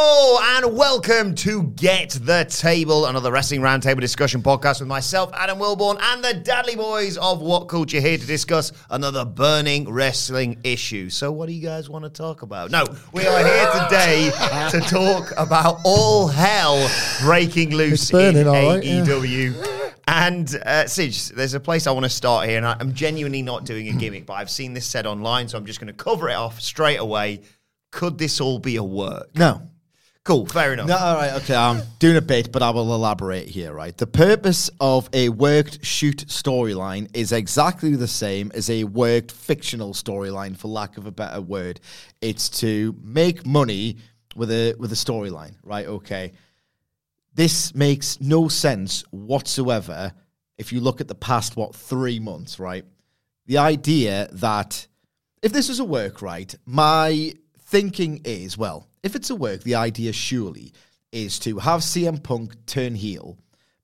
Hello and welcome to Get the Table, another wrestling roundtable discussion podcast with myself, Adam Wilbourn, and the Dudley Boys of What Culture here to discuss another burning wrestling issue. So, what do you guys want to talk about? No, we are here today to talk about all hell breaking loose burning, in right, yeah. AEW. And uh, Sige, there's a place I want to start here, and I'm genuinely not doing a gimmick, but I've seen this said online, so I'm just going to cover it off straight away. Could this all be a work? No. Cool, fair enough. No, all right, okay. I'm doing a bit, but I will elaborate here, right? The purpose of a worked shoot storyline is exactly the same as a worked fictional storyline, for lack of a better word. It's to make money with a with a storyline, right? Okay. This makes no sense whatsoever if you look at the past, what, three months, right? The idea that if this is a work, right, my thinking is, well, if it's a work, the idea surely is to have CM Punk turn heel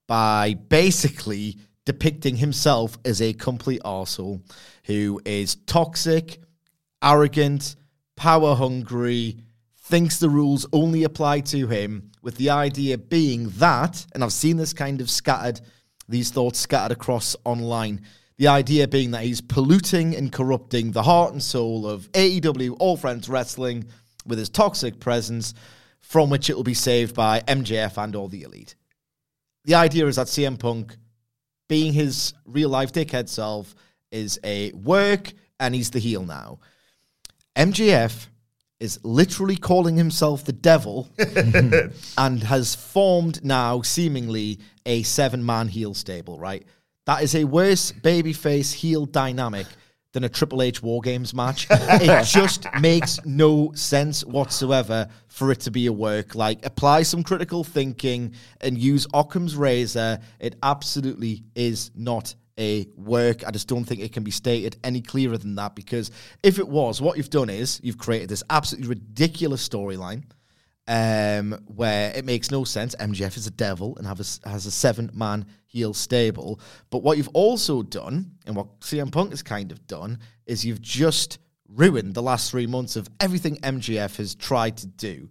by basically depicting himself as a complete arsehole who is toxic, arrogant, power hungry, thinks the rules only apply to him, with the idea being that, and I've seen this kind of scattered, these thoughts scattered across online. The idea being that he's polluting and corrupting the heart and soul of AEW All Friends Wrestling with his toxic presence, from which it will be saved by MJF and all the elite. The idea is that CM Punk, being his real life dickhead self, is a work and he's the heel now. MJF is literally calling himself the devil and has formed now seemingly a seven man heel stable, right? That is a worse babyface heel dynamic than a Triple H War Games match. it just makes no sense whatsoever for it to be a work. Like, apply some critical thinking and use Occam's razor. It absolutely is not a work. I just don't think it can be stated any clearer than that because if it was, what you've done is you've created this absolutely ridiculous storyline um, where it makes no sense. MJF is a devil and have a has a seven man heel stable. But what you've also done, and what CM Punk has kind of done, is you've just ruined the last three months of everything MJF has tried to do.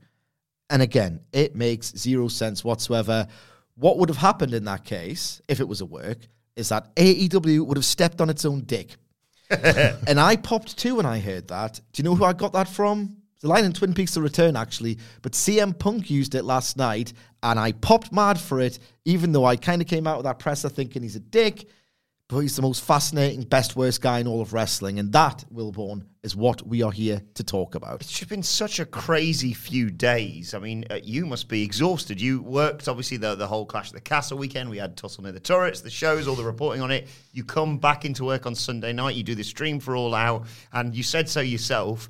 And again, it makes zero sense whatsoever. What would have happened in that case, if it was a work, is that AEW would have stepped on its own dick. and I popped too when I heard that. Do you know who I got that from? The line in Twin Peaks The Return, actually. But CM Punk used it last night, and I popped mad for it, even though I kind of came out with that presser thinking he's a dick. But he's the most fascinating, best, worst guy in all of wrestling. And that, Wilbourn, is what we are here to talk about. It's just been such a crazy few days. I mean, uh, you must be exhausted. You worked, obviously, the, the whole Clash of the Castle weekend. We had Tussle near the turrets, the shows, all the reporting on it. You come back into work on Sunday night, you do the stream for All Out, and you said so yourself.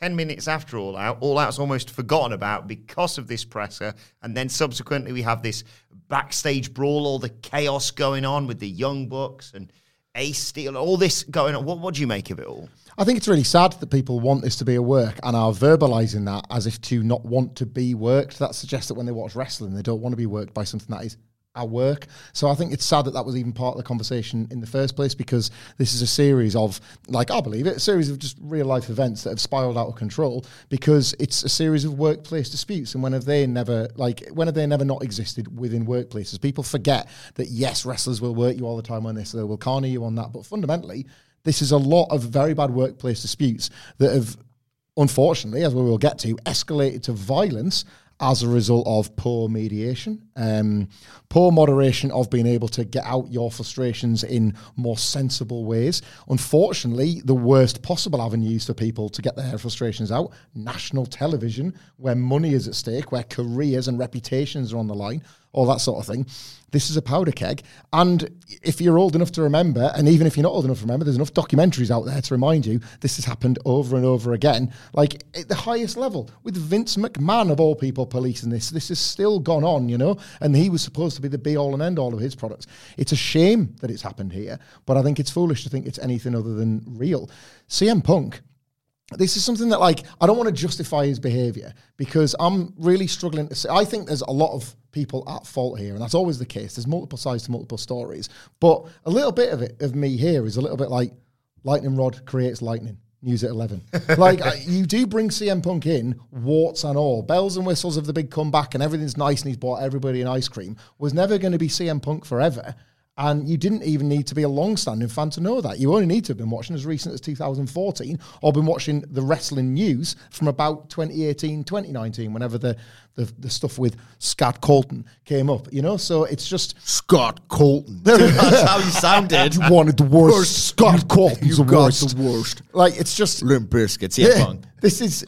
10 minutes after All Out, All Out's almost forgotten about because of this presser. And then subsequently, we have this backstage brawl, all the chaos going on with the Young Bucks and Ace Steel, all this going on. What, what do you make of it all? I think it's really sad that people want this to be a work and are verbalizing that as if to not want to be worked. That suggests that when they watch wrestling, they don't want to be worked by something that is our work. So I think it's sad that that was even part of the conversation in the first place because this is a series of, like I believe it, a series of just real life events that have spiraled out of control because it's a series of workplace disputes. And when have they never, like, when have they never not existed within workplaces? People forget that yes, wrestlers will work you all the time on this, they will corner you on that, but fundamentally, this is a lot of very bad workplace disputes that have unfortunately, as we will get to, escalated to violence as a result of poor mediation, um, poor moderation of being able to get out your frustrations in more sensible ways. Unfortunately, the worst possible avenues for people to get their frustrations out national television, where money is at stake, where careers and reputations are on the line, all that sort of thing. This is a powder keg. And if you're old enough to remember, and even if you're not old enough to remember, there's enough documentaries out there to remind you this has happened over and over again. Like at the highest level, with Vince McMahon, of all people, policing this. This has still gone on, you know, and he was supposed to be the be all and end all of his products. It's a shame that it's happened here, but I think it's foolish to think it's anything other than real. CM Punk this is something that like I don't want to justify his behavior because I'm really struggling to say I think there's a lot of people at fault here and that's always the case. There's multiple sides to multiple stories but a little bit of it of me here is a little bit like lightning rod creates lightning. News at 11 like I, you do bring CM Punk in warts and all bells and whistles of the big comeback and everything's nice and he's bought everybody an ice cream was never going to be CM Punk forever and you didn't even need to be a long-standing fan to know that. You only need to have been watching as recent as 2014 or been watching the wrestling news from about 2018, 2019, whenever the, the, the stuff with Scott Colton came up, you know? So it's just... Scott Colton. That's how you sounded. You wanted the worst. Scott Colton's you the worst. the worst. Like, it's just... Limp Bizkit, CM Punk. This is,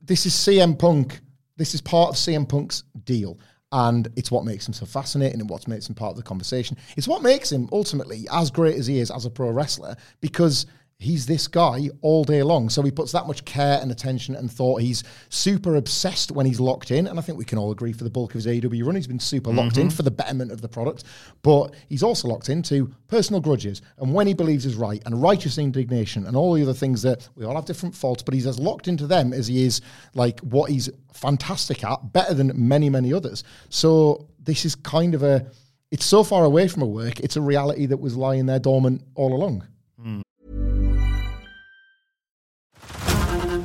this is CM Punk. This is part of CM Punk's deal and it's what makes him so fascinating and what makes him part of the conversation. It's what makes him ultimately as great as he is as a pro wrestler because he's this guy all day long. So he puts that much care and attention and thought. He's super obsessed when he's locked in, and I think we can all agree for the bulk of his AEW run, he's been super locked in mm-hmm. for the betterment of the product. But he's also locked into personal grudges and when he believes is right and righteous indignation and all the other things that we all have different faults, but he's as locked into them as he is like what he's fantastic at, better than many many others. So this is kind of a. It's so far away from a work. It's a reality that was lying there dormant all along.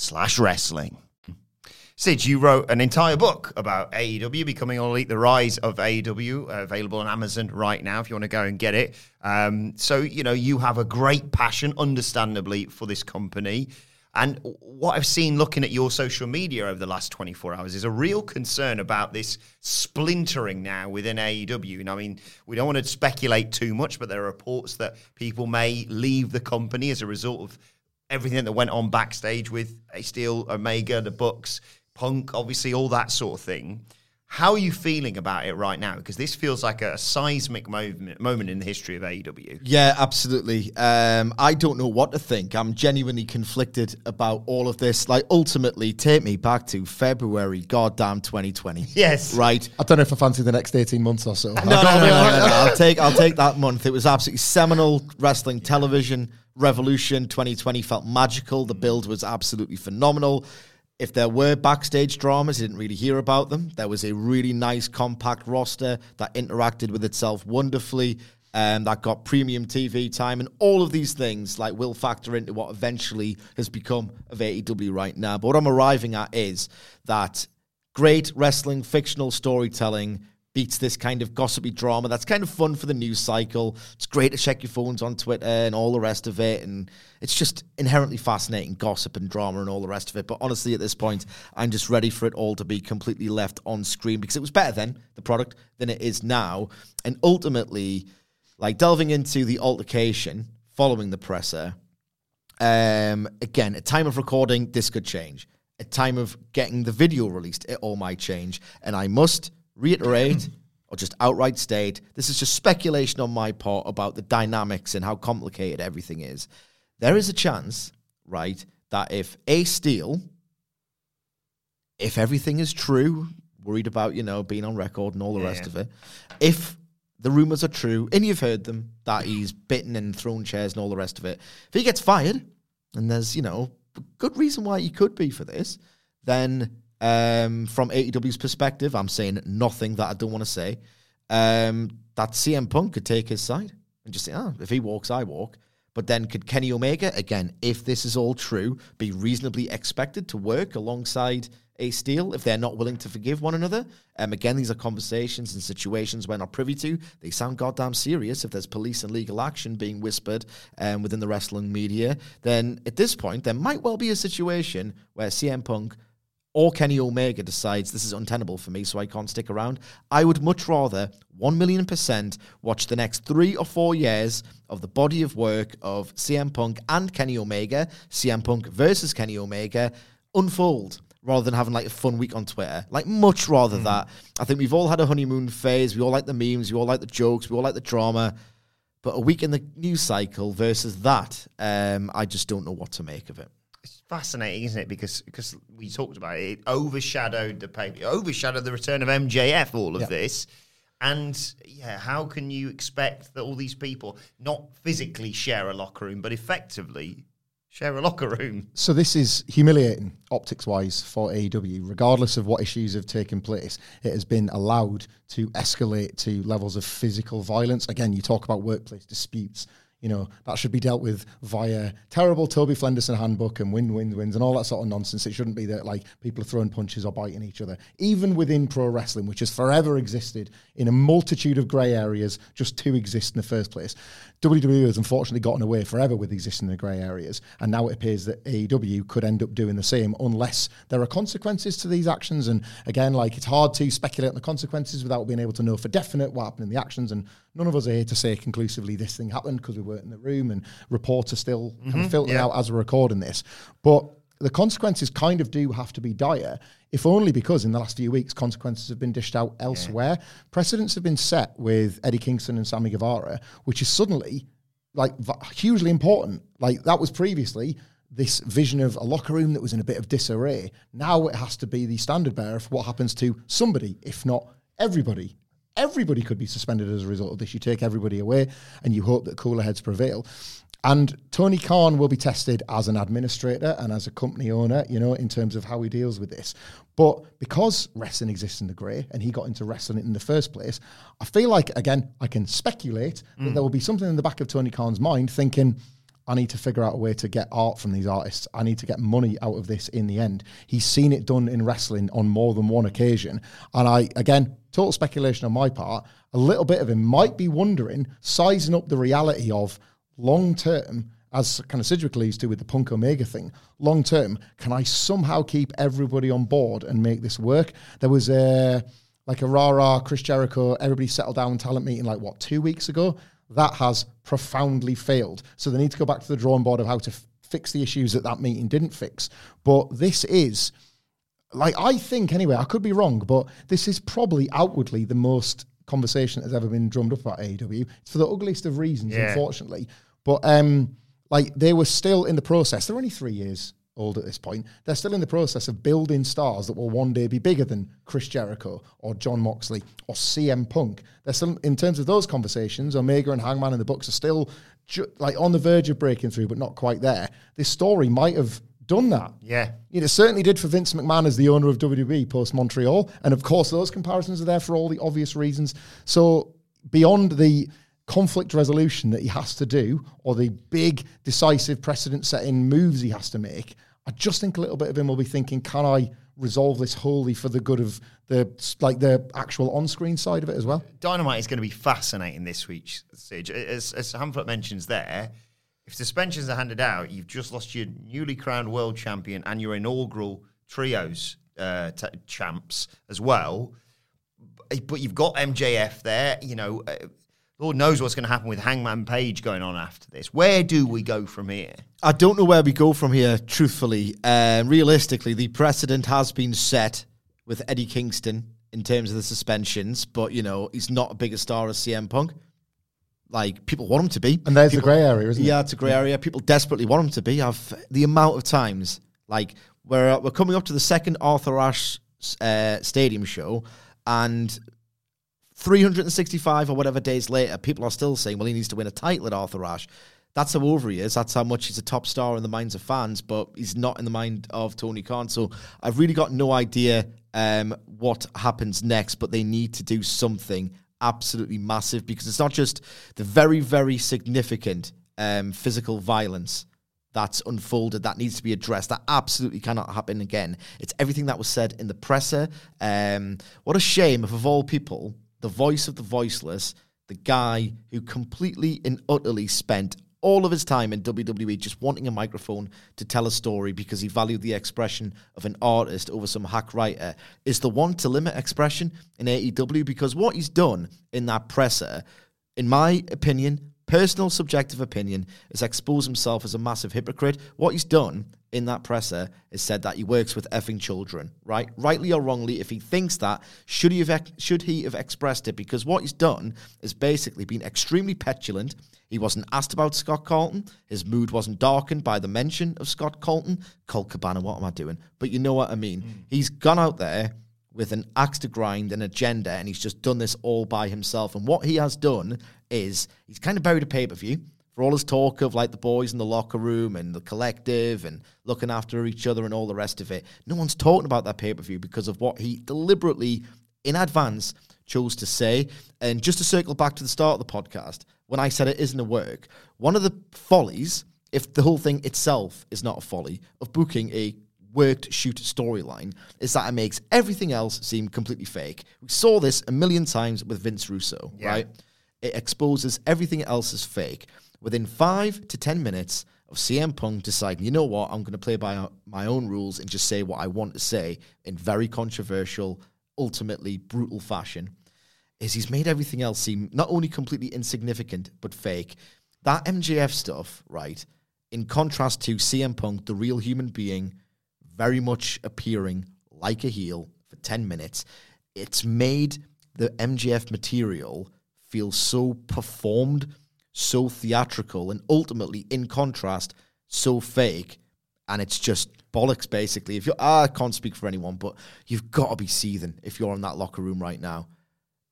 slash wrestling. Sid, you wrote an entire book about AEW becoming all elite, the rise of AEW, uh, available on Amazon right now if you want to go and get it. Um, so, you know, you have a great passion, understandably, for this company. And what I've seen looking at your social media over the last 24 hours is a real concern about this splintering now within AEW. And I mean, we don't want to speculate too much, but there are reports that people may leave the company as a result of everything that went on backstage with Ace Steel, Omega, the Bucks, Punk, obviously, all that sort of thing. How are you feeling about it right now? Because this feels like a seismic moment, moment in the history of AEW. Yeah, absolutely. Um, I don't know what to think. I'm genuinely conflicted about all of this. Like, ultimately, take me back to February, goddamn 2020. Yes. Right. I don't know if I fancy the next 18 months or so. No, no, no, no, no, no. I'll take, I'll take that month. It was absolutely seminal wrestling television revolution. 2020 felt magical. The build was absolutely phenomenal. If there were backstage dramas, I didn't really hear about them. There was a really nice, compact roster that interacted with itself wonderfully. Um, that got premium TV time, and all of these things like will factor into what eventually has become of AEW right now. But what I'm arriving at is that great wrestling, fictional storytelling beats this kind of gossipy drama. That's kind of fun for the news cycle. It's great to check your phones on Twitter and all the rest of it. And it's just inherently fascinating gossip and drama and all the rest of it. But honestly, at this point, I'm just ready for it all to be completely left on screen because it was better then, the product, than it is now. And ultimately, like delving into the altercation following the presser, um, again, at time of recording, this could change. At time of getting the video released, it all might change. And I must reiterate or just outright state this is just speculation on my part about the dynamics and how complicated everything is. There is a chance, right, that if Ace Steel, if everything is true, worried about, you know, being on record and all the rest of it, if the rumors are true, and you've heard them, that he's bitten and thrown chairs and all the rest of it, if he gets fired, and there's, you know, good reason why he could be for this, then um, from AEW's perspective, I'm saying nothing that I don't want to say. Um, that CM Punk could take his side and just say, oh, if he walks, I walk. But then could Kenny Omega, again, if this is all true, be reasonably expected to work alongside Ace Steel if they're not willing to forgive one another? Um, again, these are conversations and situations we're not privy to. They sound goddamn serious. If there's police and legal action being whispered um, within the wrestling media, then at this point, there might well be a situation where CM Punk or Kenny Omega decides this is untenable for me, so I can't stick around, I would much rather, 1 million percent, watch the next three or four years of the body of work of CM Punk and Kenny Omega, CM Punk versus Kenny Omega, unfold. Rather than having like a fun week on Twitter, like much rather that. I think we've all had a honeymoon phase. We all like the memes. We all like the jokes. We all like the drama. But a week in the news cycle versus that, um, I just don't know what to make of it. It's fascinating, isn't it? Because because we talked about it, it overshadowed the paper, overshadowed the return of MJF. All of Yeah. this, and yeah, how can you expect that all these people not physically share a locker room, but effectively share a locker room? So this is humiliating optics wise for AEW. Regardless of what issues have taken place, it has been allowed to escalate to levels of physical violence. Again, you talk about workplace disputes. You know, that should be dealt with via terrible Toby Flenderson handbook and win, win, wins and all that sort of nonsense. It shouldn't be that like people are throwing punches or biting each other. Even within pro wrestling, which has forever existed in a multitude of grey areas just to exist in the first place. WWE has unfortunately gotten away forever with existing in the grey areas, and now it appears that AEW could end up doing the same unless there are consequences to these actions. And again, like it's hard to speculate on the consequences without being able to know for definite what happened in the actions. And none of us are here to say conclusively this thing happened because we weren't in the room, and reports are still kind of mm-hmm, filtering yeah. out as we're recording this. But the consequences kind of do have to be dire, if only because in the last few weeks consequences have been dished out elsewhere. Precedents have been set with Eddie Kingston and Sammy Guevara, which is suddenly like v- hugely important. Like that was previously this vision of a locker room that was in a bit of disarray. Now it has to be the standard bearer for what happens to somebody, if not everybody. Everybody could be suspended as a result of this. You take everybody away and you hope that cooler heads prevail. And Tony Khan will be tested as an administrator and as a company owner, you know, in terms of how he deals with this. But because wrestling exists in the grey and he got into wrestling in the first place, I feel like, again, I can speculate that mm. there will be something in the back of Tony Khan's mind thinking, I need to figure out a way to get art from these artists. I need to get money out of this in the end. He's seen it done in wrestling on more than one occasion. And I, again, total speculation on my part, a little bit of him might be wondering, sizing up the reality of long term as kind of Sidgwick leads to with the Punk Omega thing, long term, can I somehow keep everybody on board and make this work? There was a like a rah rah Chris Jericho, everybody settled down talent meeting like what two weeks ago. That has profoundly failed. So they need to go back to the drawing board of how to f- fix the issues that that meeting didn't fix. But this is like I think anyway. I could be wrong, but this is probably outwardly the most conversation that has ever been drummed up about AEW. It's for the ugliest of reasons, Yeah. unfortunately. But um, like they were still in the process. They're only three years old at this point. They're still in the process of building stars that will one day be bigger than Chris Jericho or Jon Moxley or CM Punk. They're still in terms of those conversations. Omega and Hangman and the Bucks are still ju- like on the verge of breaking through, but not quite there. This story might have done that. Yeah. You know, it certainly did for Vince McMahon as the owner of WWE post Montreal. And of course, those comparisons are there for all the obvious reasons. So, beyond the conflict resolution that he has to do or the big, decisive, precedent setting moves he has to make, I just think a little bit of him will be thinking, can I resolve this wholly for the good of the like the actual on screen side of it as well? Dynamite is going to be fascinating this week, Sige. As, as Hamflett mentions there, if suspensions are handed out, you've just lost your newly crowned world champion and your inaugural trios uh, t- champs as well. But you've got MJF there. You know, uh, Lord knows what's going to happen with Hangman Page going on after this. Where do we go from here? I don't know where we go from here, truthfully. Um, realistically, the precedent has been set with Eddie Kingston in terms of the suspensions, but, you know, he's not a bigger star as CM Punk. Like, people want him to be. And there's the People- grey area, isn't it? Yeah, it's a grey area. People desperately want him to be. I've the amount of times, like, we're, we're coming up to the second Arthur Ashe uh, Stadium show, and 365 or whatever days later, people are still saying, well, he needs to win a title at Arthur Ashe. That's how over he is. That's how much he's a top star in the minds of fans, but he's not in the mind of Tony Khan. So I've really got no idea um, what happens next, but they need to do something absolutely massive because it's not just the very, very significant um, physical violence that's unfolded that needs to be addressed. That absolutely cannot happen again. It's everything that was said in the presser. Um, what a shame if, of all people, the voice of the voiceless, the guy who completely and utterly spent all of his time in WWE just wanting a microphone to tell a story because he valued the expression of an artist over some hack writer, is the one to limit expression in AEW because what he's done in that presser, in my opinion, personal subjective opinion, is expose himself as a massive hypocrite. What he's done in that presser is said that he works with effing children, right? Rightly or wrongly, if he thinks that, should he have should he have expressed it? Because what he's done is basically been extremely petulant. He wasn't asked about Scott Colton. His mood wasn't darkened by the mention of Scott Colton. Colt Cabana, what am I doing? But you know what I mean. Mm. He's gone out there with an axe to grind, an agenda, and he's just done this all by himself. And what he has done is he's kind of buried a pay per view for all his talk of like the boys in the locker room and the collective and looking after each other and all the rest of it. No one's talking about that pay per view because of what he deliberately, in advance, chose to say. And just to circle back to the start of the podcast, when I said it isn't a work, one of the follies, if the whole thing itself is not a folly, of booking a worked shoot storyline is that it makes everything else seem completely fake. We saw this a million times with Vince Russo, right? It exposes everything else as fake. Within five to ten minutes of CM Punk deciding, you know what, I'm going to play by my own rules and just say what I want to say in very controversial, ultimately brutal fashion, is he's made everything else seem not only completely insignificant but fake. That MJF stuff, right? In contrast to CM Punk, the real human being, very much appearing like a heel for 10 minutes, it's made the MJF material feel so performed, so theatrical, and ultimately, in contrast, so fake. And it's just bollocks, basically. If you're, I can't speak for anyone, but you've got to be seething if you're in that locker room right now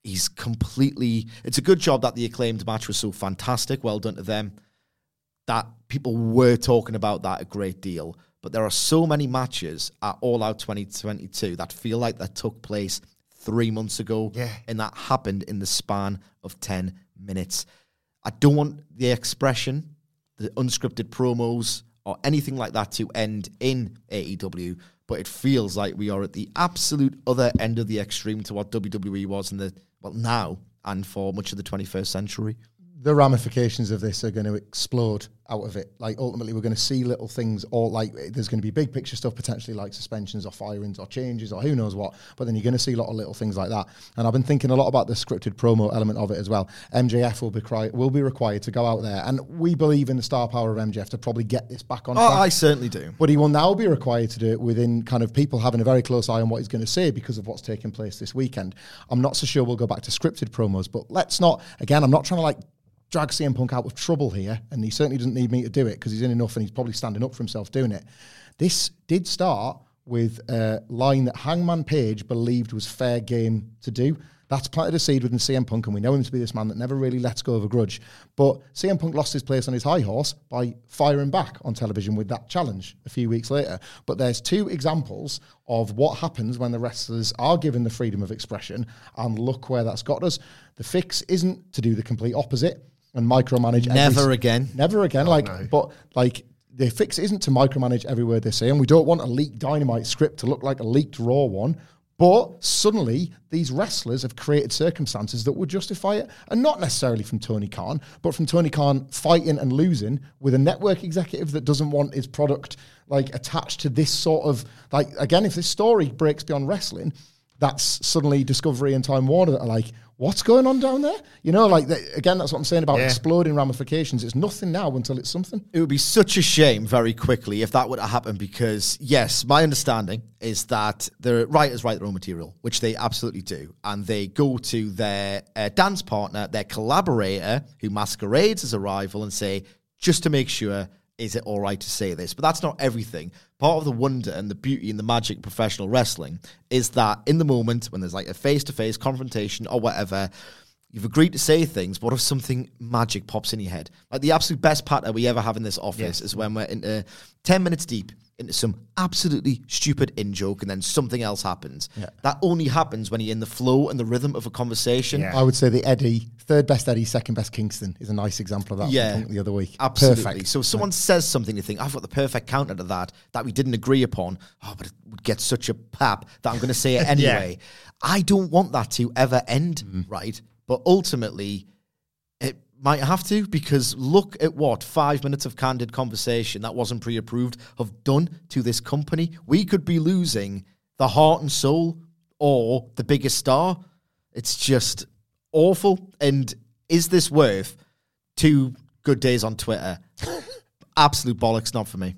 he's completely it's a good job that the acclaimed match was so fantastic well done to them that people were talking about that a great deal but there are so many matches at all out 2022 that feel like that took place three months ago Yeah. and that happened in the span of 10 minutes i don't want the expression the unscripted promos or anything like that to end in AEW, but it feels like we are at the absolute other end of the extreme to what WWE was in the well now and for much of the 21st century. the ramifications of this are going to explode out of it. Like ultimately, we're going to see little things, or like there's going to be big picture stuff potentially, like suspensions or firings or changes or who knows what. But then you're going to see a lot of little things like that. And I've been thinking a lot about the scripted promo element of it as well. MJF will be cri- will be required to go out there, and we believe in the star power of MJF to probably get this back on Oh, track. I certainly do. But he will now be required to do it within kind of people having a very close eye on what he's going to say because of what's taking place this weekend. I'm not so sure we'll go back to scripted promos, but let's not, again, I'm not trying to like drag CM Punk out of trouble here, and he certainly doesn't need me to do it because he's in enough and he's probably standing up for himself doing it. This did start with a line that Hangman Page believed was fair game to do. That's planted a seed within CM Punk, and we know him to be this man that never really lets go of a grudge. But CM Punk lost his place on his high horse by firing back on television with that challenge a few weeks later. But there's two examples of what happens when the wrestlers are given the freedom of expression, and look where that's got us. The fix isn't to do the complete opposite and micromanage. every Never s- again. Never again. like, but like the fix isn't to micromanage every word they say, and we don't want a leaked dynamite script to look like a leaked raw one. But suddenly, these wrestlers have created circumstances that would justify it, and not necessarily from Tony Khan, but from Tony Khan fighting and losing with a network executive that doesn't want his product like attached to this sort of like again. If this story breaks beyond wrestling, that's suddenly Discovery and Time Warner that are like, what's going on down there? You know, like that, again, that's what I'm saying about Yeah. exploding ramifications. It's nothing now until it's something. It would be such a shame very quickly if that were to happen because, yes, my understanding is that the writers write their own material, which they absolutely do. And they go to their uh, dance partner, their collaborator, who masquerades as a rival, and say, just to make sure, is it all right to say this? But that's not everything. Part of the wonder and the beauty and the magic of professional wrestling is that in the moment when there's like a face to face confrontation or whatever, You've agreed to say things. What if something magic pops in your head? Like the absolute best pattern we ever have in this office is when we're into uh, 10 minutes deep into some absolutely stupid in joke and then something else happens. That only happens when you're in the flow and the rhythm of a conversation. Yeah. I would say the Eddie, third best Eddie, second best Kingston is a nice example of that. Yeah, the other week. Absolutely. Perfect. So if someone says something, you think, I've got the perfect counter to that, that we didn't agree upon. Oh, but it would get such a pap that I'm going to say it anyway. I don't want that to ever end, Mm-hmm. right? But ultimately, it might have to because look at what five minutes of candid conversation that wasn't pre approved have done to this company. We could be losing the heart and soul or the biggest star. It's just awful. And is this worth two good days on Twitter? Absolute bollocks, not for me.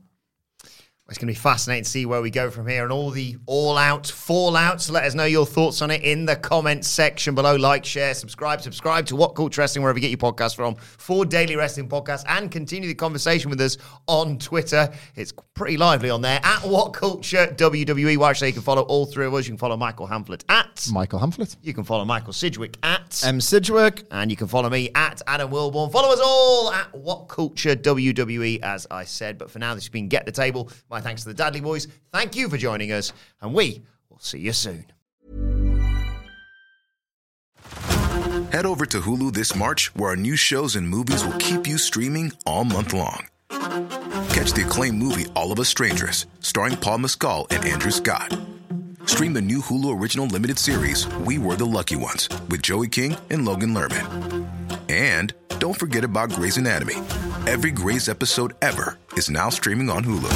It's going to be fascinating to see where we go from here and all the all out fallout. So let us know your thoughts on it in the comments section below. Like, share, subscribe, subscribe to What Culture Wrestling, wherever you get your podcast from, for daily wrestling podcasts, and continue the conversation with us on Twitter. It's pretty lively on there at What Culture WWE. Watch so you can follow all three of us. You can follow Michael Hamflett at. Michael Hamflett. You can follow Michael Sidgwick at. M. Sidgwick. And you can follow me at Adam Wilbourn. Follow us all at What Culture WWE, as I said. But for now, this has been Get the Table. My thanks to the Dudley Boys. Thank you for joining us, and we will see you soon. Head over to Hulu this March, where our new shows and movies will keep you streaming all month long. Catch the acclaimed movie All of Us Strangers, starring Paul Mescal and Andrew Scott. Stream the new Hulu original limited series We Were the Lucky Ones with Joey King and Logan Lerman. And don't forget about Grey's Anatomy. Every Grey's episode ever is now streaming on Hulu.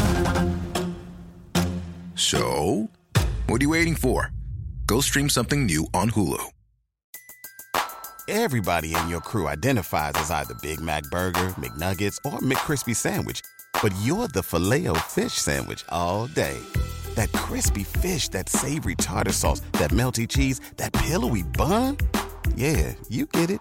So, what are you waiting for? Go stream something new on Hulu. Everybody in your crew identifies as either Big Mac Burger, McNuggets, or McCrispy Sandwich. But you're the filet fish Sandwich all day. That crispy fish, that savory tartar sauce, that melty cheese, that pillowy bun. Yeah, you get it.